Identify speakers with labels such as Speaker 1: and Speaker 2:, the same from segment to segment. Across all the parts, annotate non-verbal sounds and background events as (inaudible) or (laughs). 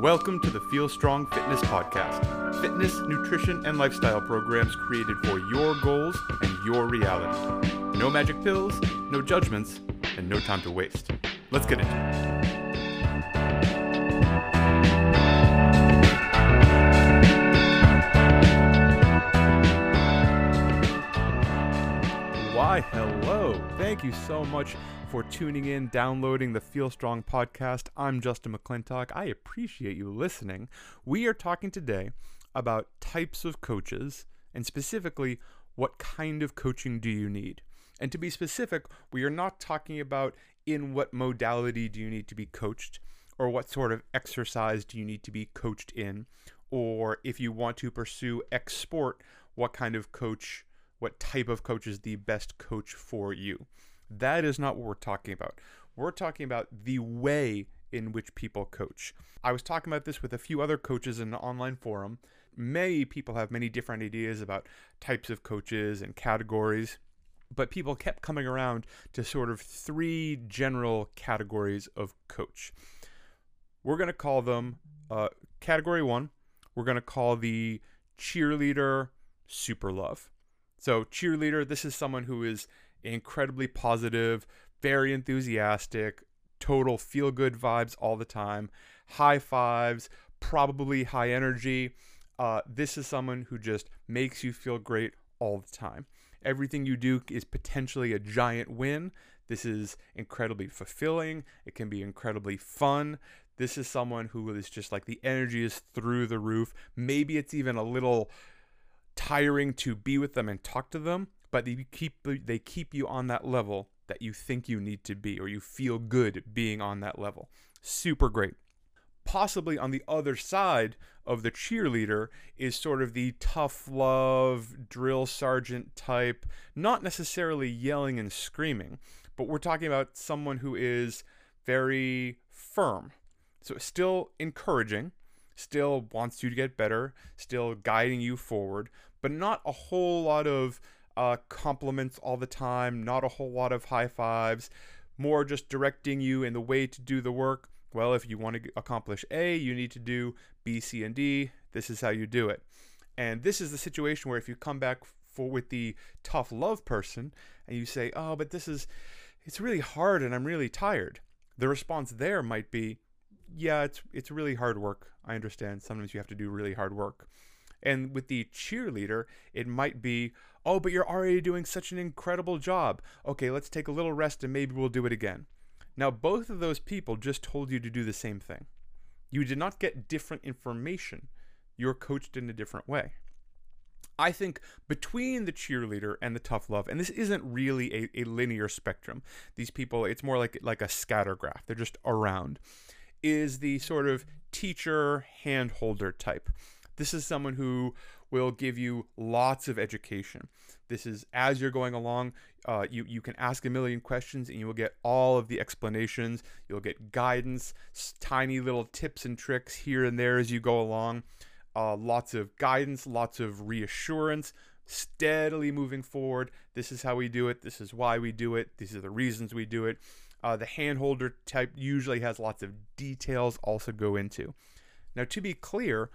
Speaker 1: Welcome to the Feel Strong Fitness Podcast. Fitness, nutrition, and lifestyle programs created for your goals and your reality. No magic pills, no judgments, and no time to waste. Let's get into it. Why, hello. Thank you so much for tuning in, downloading the Feel Strong podcast. I'm Justin McClintock. I appreciate you listening. We are talking today about types of coaches and specifically what kind of coaching do you need. And to be specific, we are not talking about in what modality do you need to be coached or what sort of exercise do you need to be coached in or if you want to pursue X sport, what kind of coach what type of coach is the best coach for you. That is not what we're talking about. We're talking about the way in which people coach. I was talking about this with a few other coaches in an online forum. Many people have many different ideas about types of coaches and categories, but people kept coming around to sort of three general categories of coach. We're going to call them uh, category one, we're going to call the cheerleader super love. So, cheerleader, this is someone who is incredibly positive, very enthusiastic, total feel good vibes all the time, high fives, probably high energy. Uh, this is someone who just makes you feel great all the time. Everything you do is potentially a giant win. This is incredibly fulfilling. It can be incredibly fun. This is someone who is just like the energy is through the roof. Maybe it's even a little tiring to be with them and talk to them, but they keep they keep you on that level that you think you need to be or you feel good being on that level. Super great. Possibly on the other side of the cheerleader is sort of the tough love drill sergeant type, not necessarily yelling and screaming, but we're talking about someone who is very firm. So still encouraging, still wants you to get better, still guiding you forward, but not a whole lot of uh, compliments all the time, not a whole lot of high fives, more just directing you in the way to do the work. Well, if you want to accomplish A, you need to do B, C, and D. This is how you do it. And this is the situation where if you come back for with the tough love person and you say, "Oh, but this is it's really hard and I'm really tired." The response there might be, "Yeah, it's it's really hard work. I understand. Sometimes you have to do really hard work." And with the cheerleader, it might be, oh, but you're already doing such an incredible job. Okay, let's take a little rest and maybe we'll do it again. Now, both of those people just told you to do the same thing. You did not get different information, you're coached in a different way. I think between the cheerleader and the tough love, and this isn't really a, a linear spectrum, these people, it's more like, like a scatter graph, they're just around, is the sort of teacher hand holder type. This is someone who will give you lots of education. This is as you're going along, uh, you, you can ask a million questions and you will get all of the explanations. You'll get guidance, tiny little tips and tricks here and there as you go along. Uh, lots of guidance, lots of reassurance, steadily moving forward. This is how we do it. This is why we do it. These are the reasons we do it. Uh, the handholder type usually has lots of details also go into. Now, to be clear,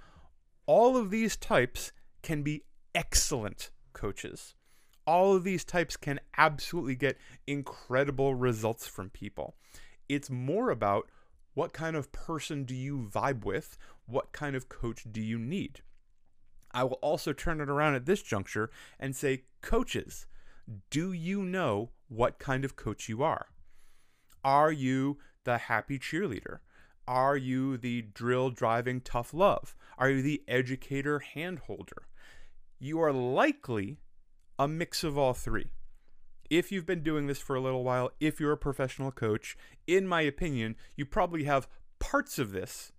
Speaker 1: all of these types can be excellent coaches. All of these types can absolutely get incredible results from people. It's more about what kind of person do you vibe with? What kind of coach do you need? I will also turn it around at this juncture and say, coaches, do you know what kind of coach you are? Are you the happy cheerleader? Are you the drill driving tough love? Are you the educator handholder? You are likely a mix of all three. If you've been doing this for a little while, if you're a professional coach, in my opinion, you probably have parts of this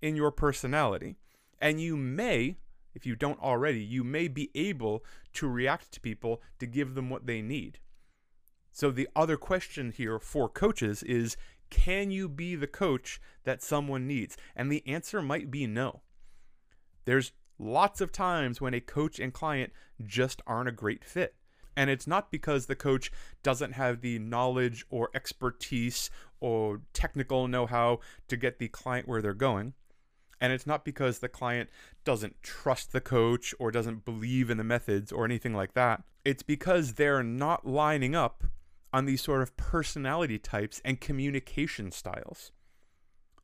Speaker 1: in your personality. And you may, if you don't already, you may be able to react to people to give them what they need. So the other question here for coaches is can you be the coach that someone needs? And the answer might be no. There's lots of times when a coach and client just aren't a great fit. And it's not because the coach doesn't have the knowledge or expertise or technical know how to get the client where they're going. And it's not because the client doesn't trust the coach or doesn't believe in the methods or anything like that. It's because they're not lining up on these sort of personality types and communication styles.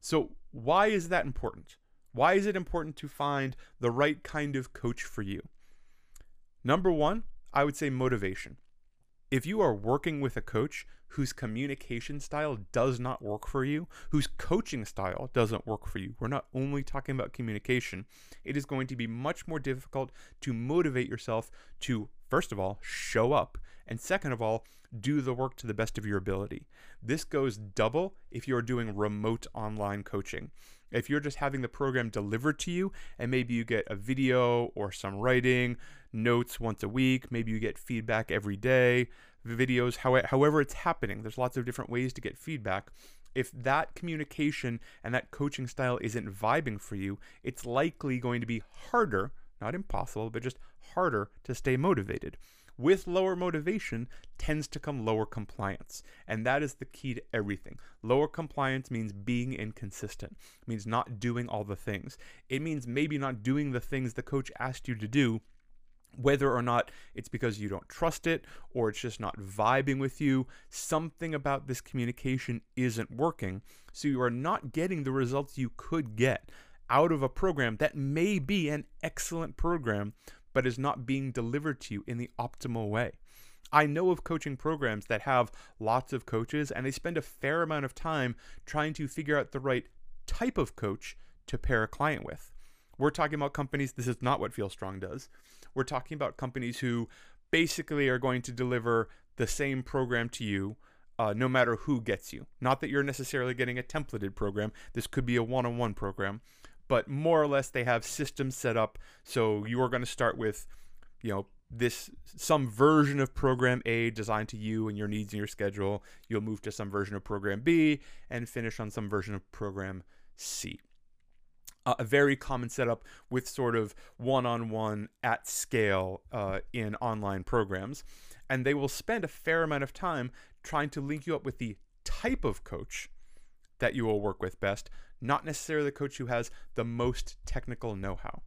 Speaker 1: So, why is that important? Why is it important to find the right kind of coach for you? Number one, I would say motivation. If you are working with a coach whose communication style does not work for you, whose coaching style doesn't work for you, we're not only talking about communication, it is going to be much more difficult to motivate yourself to, first of all, show up, and second of all, do the work to the best of your ability. This goes double if you're doing remote online coaching. If you're just having the program delivered to you and maybe you get a video or some writing, notes once a week, maybe you get feedback every day, videos, however it's happening, there's lots of different ways to get feedback. If that communication and that coaching style isn't vibing for you, it's likely going to be harder, not impossible, but just harder to stay motivated with lower motivation tends to come lower compliance. And that is the key to everything. Lower compliance means being inconsistent, it means not doing all the things. It means maybe not doing the things the coach asked you to do. Whether or not it's because you don't trust it or it's just not vibing with you, something about this communication isn't working. So you are not getting the results you could get out of a program that may be an excellent program, but is not being delivered to you in the optimal way. I know of coaching programs that have lots of coaches and they spend a fair amount of time trying to figure out the right type of coach to pair a client with. We're talking about companies, this is not what Feel Strong does. We're talking about companies who basically are going to deliver the same program to you uh, no matter who gets you. Not that you're necessarily getting a templated program, this could be a one on one program but more or less they have systems set up so you are going to start with you know this some version of program A designed to you and your needs and your schedule. You'll move to some version of program B and finish on some version of program C. Uh, a very common setup with sort of one-on-one at scale uh, in online programs, and they will spend a fair amount of time trying to link you up with the type of coach that you will work with best, not necessarily the coach who has the most technical know how.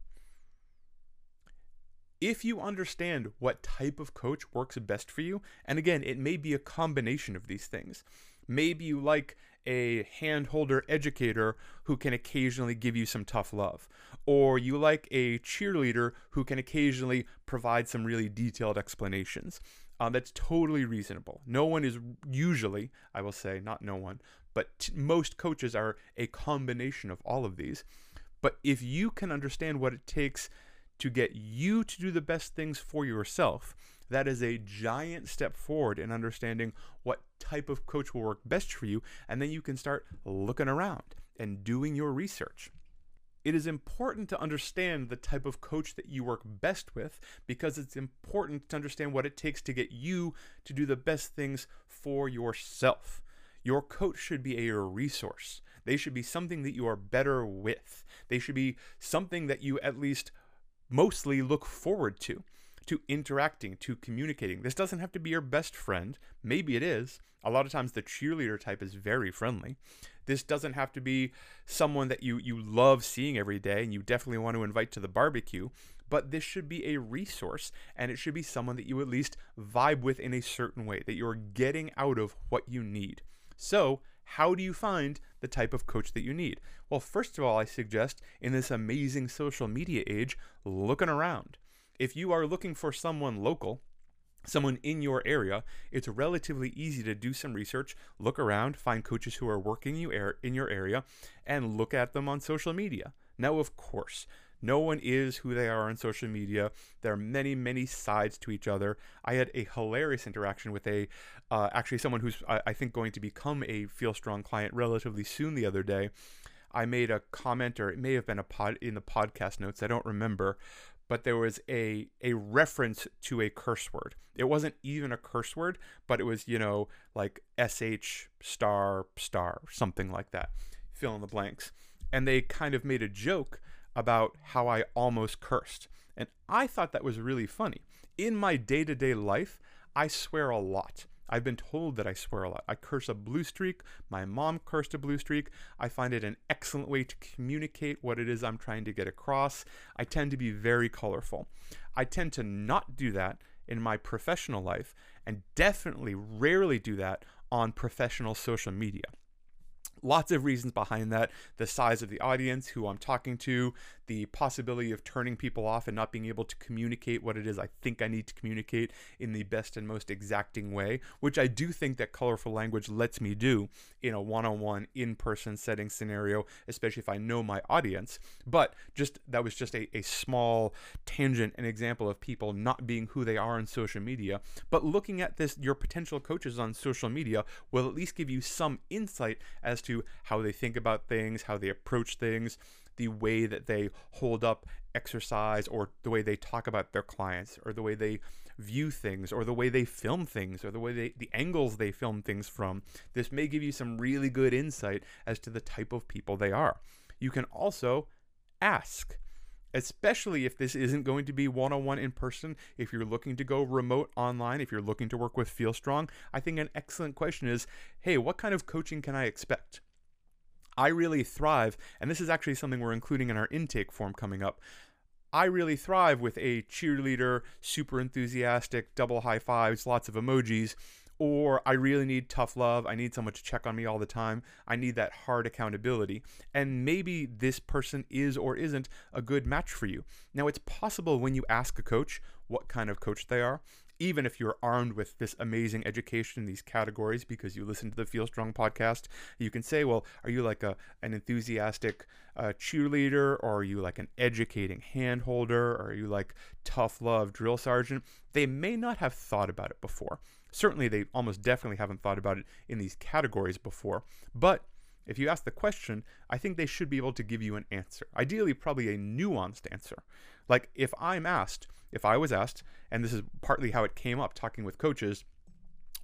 Speaker 1: If you understand what type of coach works best for you, and again, it may be a combination of these things. Maybe you like a handholder educator who can occasionally give you some tough love, or you like a cheerleader who can occasionally provide some really detailed explanations. Um, that's totally reasonable. No one is usually, I will say, not no one, but t- most coaches are a combination of all of these. But if you can understand what it takes to get you to do the best things for yourself, that is a giant step forward in understanding what type of coach will work best for you. And then you can start looking around and doing your research. It is important to understand the type of coach that you work best with because it's important to understand what it takes to get you to do the best things for yourself. Your coach should be a resource. They should be something that you are better with. They should be something that you at least mostly look forward to, to interacting, to communicating. This doesn't have to be your best friend. Maybe it is. A lot of times the cheerleader type is very friendly. This doesn't have to be someone that you you love seeing every day and you definitely want to invite to the barbecue, but this should be a resource and it should be someone that you at least vibe with in a certain way that you're getting out of what you need. So, how do you find the type of coach that you need? Well, first of all, I suggest in this amazing social media age, looking around. If you are looking for someone local, someone in your area, it's relatively easy to do some research, look around, find coaches who are working you in your area, and look at them on social media. Now, of course, no one is who they are on social media. There are many, many sides to each other. I had a hilarious interaction with a, uh, actually, someone who's, I, I think, going to become a Feel Strong client relatively soon the other day. I made a comment, or it may have been a pod in the podcast notes. I don't remember, but there was a a reference to a curse word. It wasn't even a curse word, but it was you know like sh star star something like that. Fill in the blanks, and they kind of made a joke about how I almost cursed. And I thought that was really funny. In my day to day life, I swear a lot. I've been told that I swear a lot. I curse a blue streak. My mom cursed a blue streak. I find it an excellent way to communicate what it is I'm trying to get across. I tend to be very colorful. I tend to not do that in my professional life and definitely rarely do that on professional social media. Lots of reasons behind that the size of the audience, who I'm talking to, the possibility of turning people off and not being able to communicate what it is I think I need to communicate in the best and most exacting way, which I do think that colorful language lets me do in a one on one, in person setting scenario, especially if I know my audience. But just that was just a, a small tangent, an example of people not being who they are on social media. But looking at this, your potential coaches on social media will at least give you some insight as to how they think about things, how they approach things the way that they hold up exercise or the way they talk about their clients or the way they view things or the way they film things or the way they the angles they film things from. This may give you some really good insight as to the type of people they are. You can also ask especially if this isn't going to be one-on-one in person if you're looking to go remote online if you're looking to work with feel strong i think an excellent question is hey what kind of coaching can i expect I really thrive, and this is actually something we're including in our intake form coming up. I really thrive with a cheerleader, super enthusiastic, double high fives, lots of emojis, or I really need tough love. I need someone to check on me all the time. I need that hard accountability. And maybe this person is or isn't a good match for you. Now, it's possible when you ask a coach what kind of coach they are, even if you're armed with this amazing education in these categories because you listen to the Feel Strong podcast, you can say, well, are you like a an enthusiastic uh, cheerleader, or are you like an educating handholder, or are you like tough love drill sergeant? They may not have thought about it before. Certainly, they almost definitely haven't thought about it in these categories before, but if you ask the question, I think they should be able to give you an answer. Ideally, probably a nuanced answer. Like if I'm asked, if I was asked, and this is partly how it came up talking with coaches,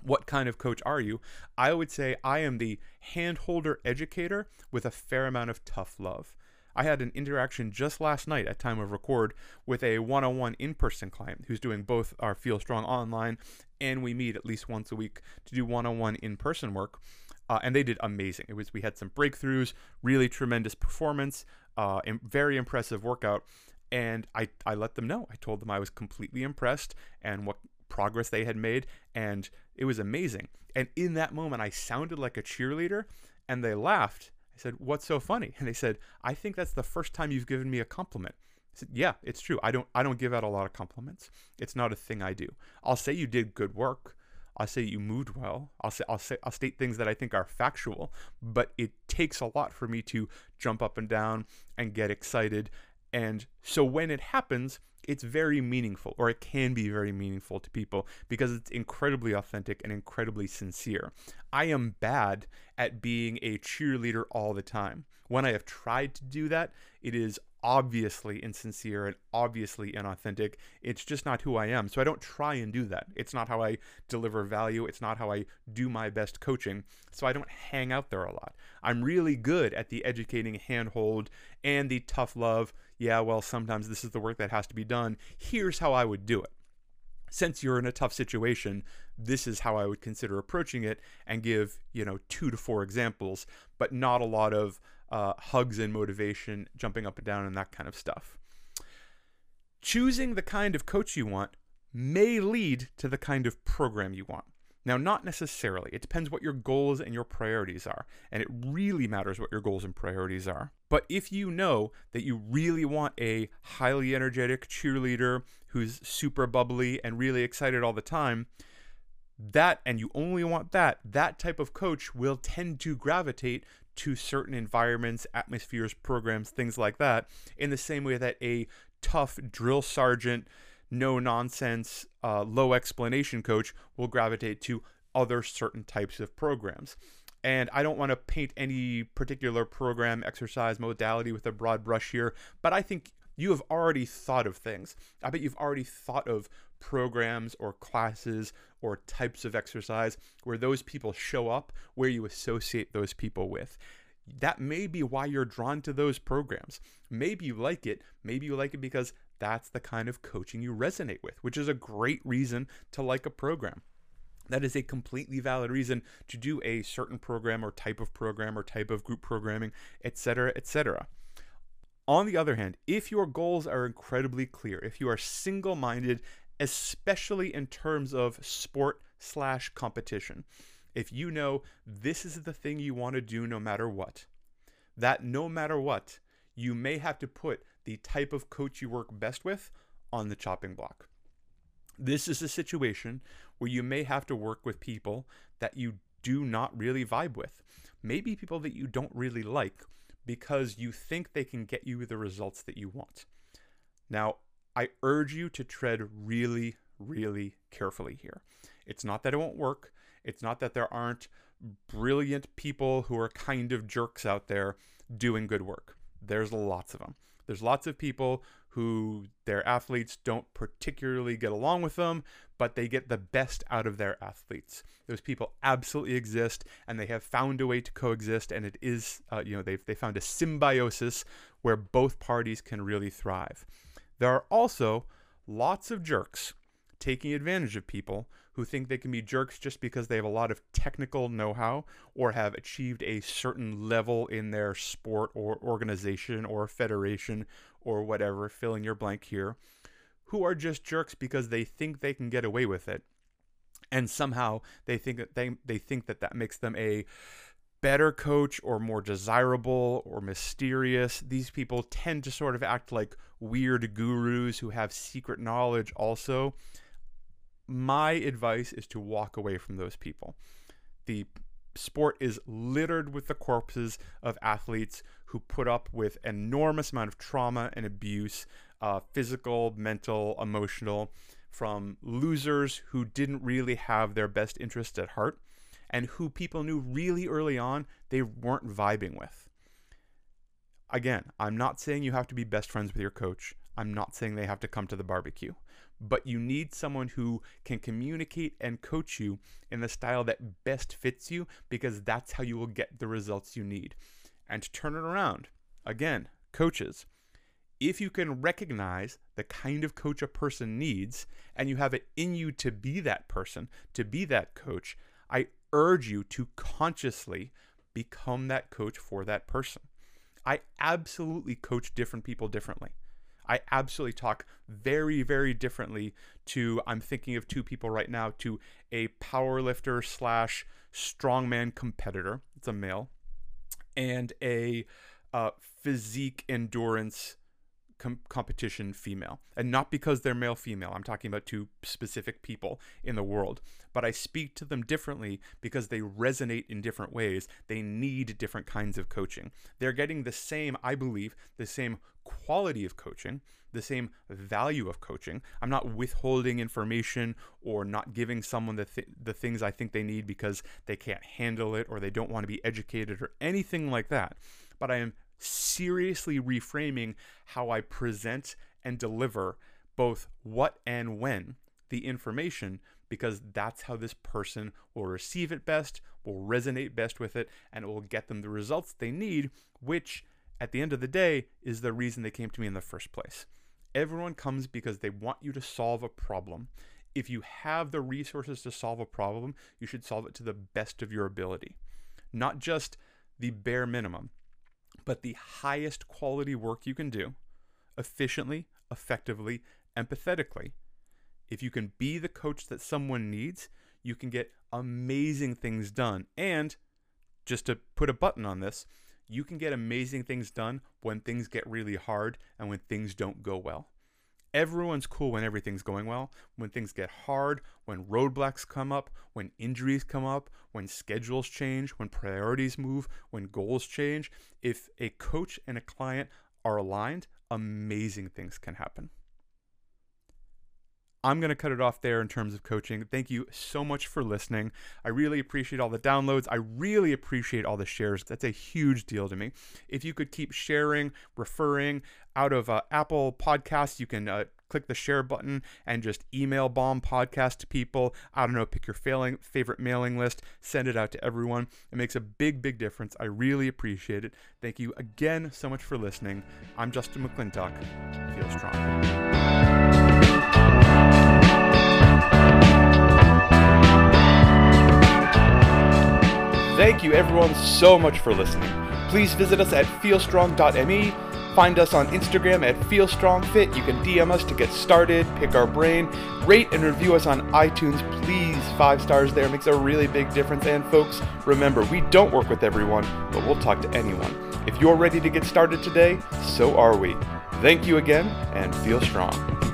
Speaker 1: what kind of coach are you? I would say I am the handholder educator with a fair amount of tough love. I had an interaction just last night at time of record with a one-on-one in-person client who's doing both our Feel Strong online and we meet at least once a week to do one-on-one in-person work. Uh, and they did amazing. It was we had some breakthroughs, really tremendous performance, uh, very impressive workout, and I, I let them know. I told them I was completely impressed and what progress they had made, and it was amazing. And in that moment, I sounded like a cheerleader, and they laughed. I said, "What's so funny?" (laughs) And they said, "I think that's the first time you've given me a compliment." I said, "Yeah, it's true. I don't I don't give out a lot of compliments. It's not a thing I do. I'll say you did good work." I'll say you moved well. I'll say I'll say I'll state things that I think are factual, but it takes a lot for me to jump up and down and get excited and so when it happens, it's very meaningful, or it can be very meaningful to people because it's incredibly authentic and incredibly sincere. I am bad at being a cheerleader all the time. When I have tried to do that, it is obviously insincere and obviously inauthentic. It's just not who I am. So I don't try and do that. It's not how I deliver value. It's not how I do my best coaching. So I don't hang out there a lot. I'm really good at the educating handhold and the tough love yeah, well, sometimes this is the work that has to be done. Here's how I would do it. Since you're in a tough situation, this is how I would consider approaching it and give, you know, two to four examples, but not a lot of uh, hugs and motivation, jumping up and down, and that kind of stuff. Choosing the kind of coach you want may lead to the kind of program you want. Now, not necessarily. It depends what your goals and your priorities are. And it really matters what your goals and priorities are. But if you know that you really want a highly energetic cheerleader who's super bubbly and really excited all the time, that, and you only want that, that type of coach will tend to gravitate to certain environments, atmospheres, programs, things like that, in the same way that a tough drill sergeant no nonsense, uh, low explanation coach will gravitate to other certain types of programs. And I don't want to paint any particular program, exercise, modality with a broad brush here, but I think you have already thought of things. I bet you've already thought of programs or classes or types of exercise where those people show up, where you associate those people with. That may be why you're drawn to those programs. Maybe you like it. Maybe you like it because that's the kind of coaching you resonate with, which is a great reason to like a program. That is a completely valid reason to do a certain program or type of program or type of group programming, etc., etc. On the other hand, if your goals are incredibly clear, if you are single minded, especially in terms of sport slash competition, if you know this is the thing you want to do no matter what, that no matter what, you may have to put the type of coach you work best with on the chopping block. This is a situation where you may have to work with people that you do not really vibe with. Maybe people that you don't really like because you think they can get you the results that you want. Now, I urge you to tread really, really carefully here. It's not that it won't work, it's not that there aren't brilliant people who are kind of jerks out there doing good work. There's lots of them. There's lots of people who their athletes don't particularly get along with them, but they get the best out of their athletes. Those people absolutely exist, and they have found a way to coexist. And it is, uh, you know, they've they found a symbiosis where both parties can really thrive. There are also lots of jerks taking advantage of people who think they can be jerks just because they have a lot of technical know how or have achieved a certain level in their sport or organization or federation or whatever, fill in your blank here, who are just jerks because they think they can get away with it. And somehow they think that they, they think that that makes them a better coach or more desirable or mysterious. These people tend to sort of act like weird gurus who have secret knowledge also my advice is to walk away from those people. The sport is littered with the corpses of athletes who put up with enormous amount of trauma and abuse, uh, physical, mental, emotional, from losers who didn't really have their best interests at heart and who people knew really early on they weren't vibing with. Again, I'm not saying you have to be best friends with your coach. I'm not saying they have to come to the barbecue but you need someone who can communicate and coach you in the style that best fits you because that's how you will get the results you need. And to turn it around, again, coaches, if you can recognize the kind of coach a person needs and you have it in you to be that person, to be that coach, I urge you to consciously become that coach for that person. I absolutely coach different people differently. I absolutely talk very, very differently to, I'm thinking of two people right now, to a powerlifter slash strongman competitor. It's a male. And a uh, physique endurance com- competition female. And not because they're male female. I'm talking about two specific people in the world. But I speak to them differently because they resonate in different ways. They need different kinds of coaching. They're getting the same, I believe, the same quality of coaching, the same value of coaching. I'm not withholding information or not giving someone the, th- the things I think they need because they can't handle it or they don't want to be educated or anything like that. But I am seriously reframing how I present and deliver both what and when the information because that's how this person will receive it best, will resonate best with it, and it will get them the results they need, which at the end of the day is the reason they came to me in the first place. Everyone comes because they want you to solve a problem. If you have the resources to solve a problem, you should solve it to the best of your ability, not just the bare minimum but the highest quality work you can do efficiently, effectively, empathetically. If you can be the coach that someone needs, you can get amazing things done. And just to put a button on this, you can get amazing things done when things get really hard and when things don't go well. Everyone's cool when everything's going well. When things get hard, when roadblocks come up, when injuries come up, when schedules change, when priorities move, when goals change, if a coach and a client are aligned, amazing things can happen. I'm going to cut it off there in terms of coaching. Thank you so much for listening. I really appreciate all the downloads. I really appreciate all the shares. That's a huge deal to me. If you could keep sharing, referring out of uh, Apple Podcasts, you can uh, click the share button and just email bomb podcast to people. I don't know, pick your failing, favorite mailing list, send it out to everyone. It makes a big, big difference. I really appreciate it. Thank you again so much for listening. I'm Justin McClintock. Feel strong. Thank you everyone so much for listening. Please visit us at feelstrong.me. Find us on Instagram at feelstrongfit. You can DM us to get started, pick our brain, rate and review us on iTunes. Please, five stars there makes a really big difference. And folks, remember, we don't work with everyone, but we'll talk to anyone. If you're ready to get started today, so are we. Thank you again, and feel strong.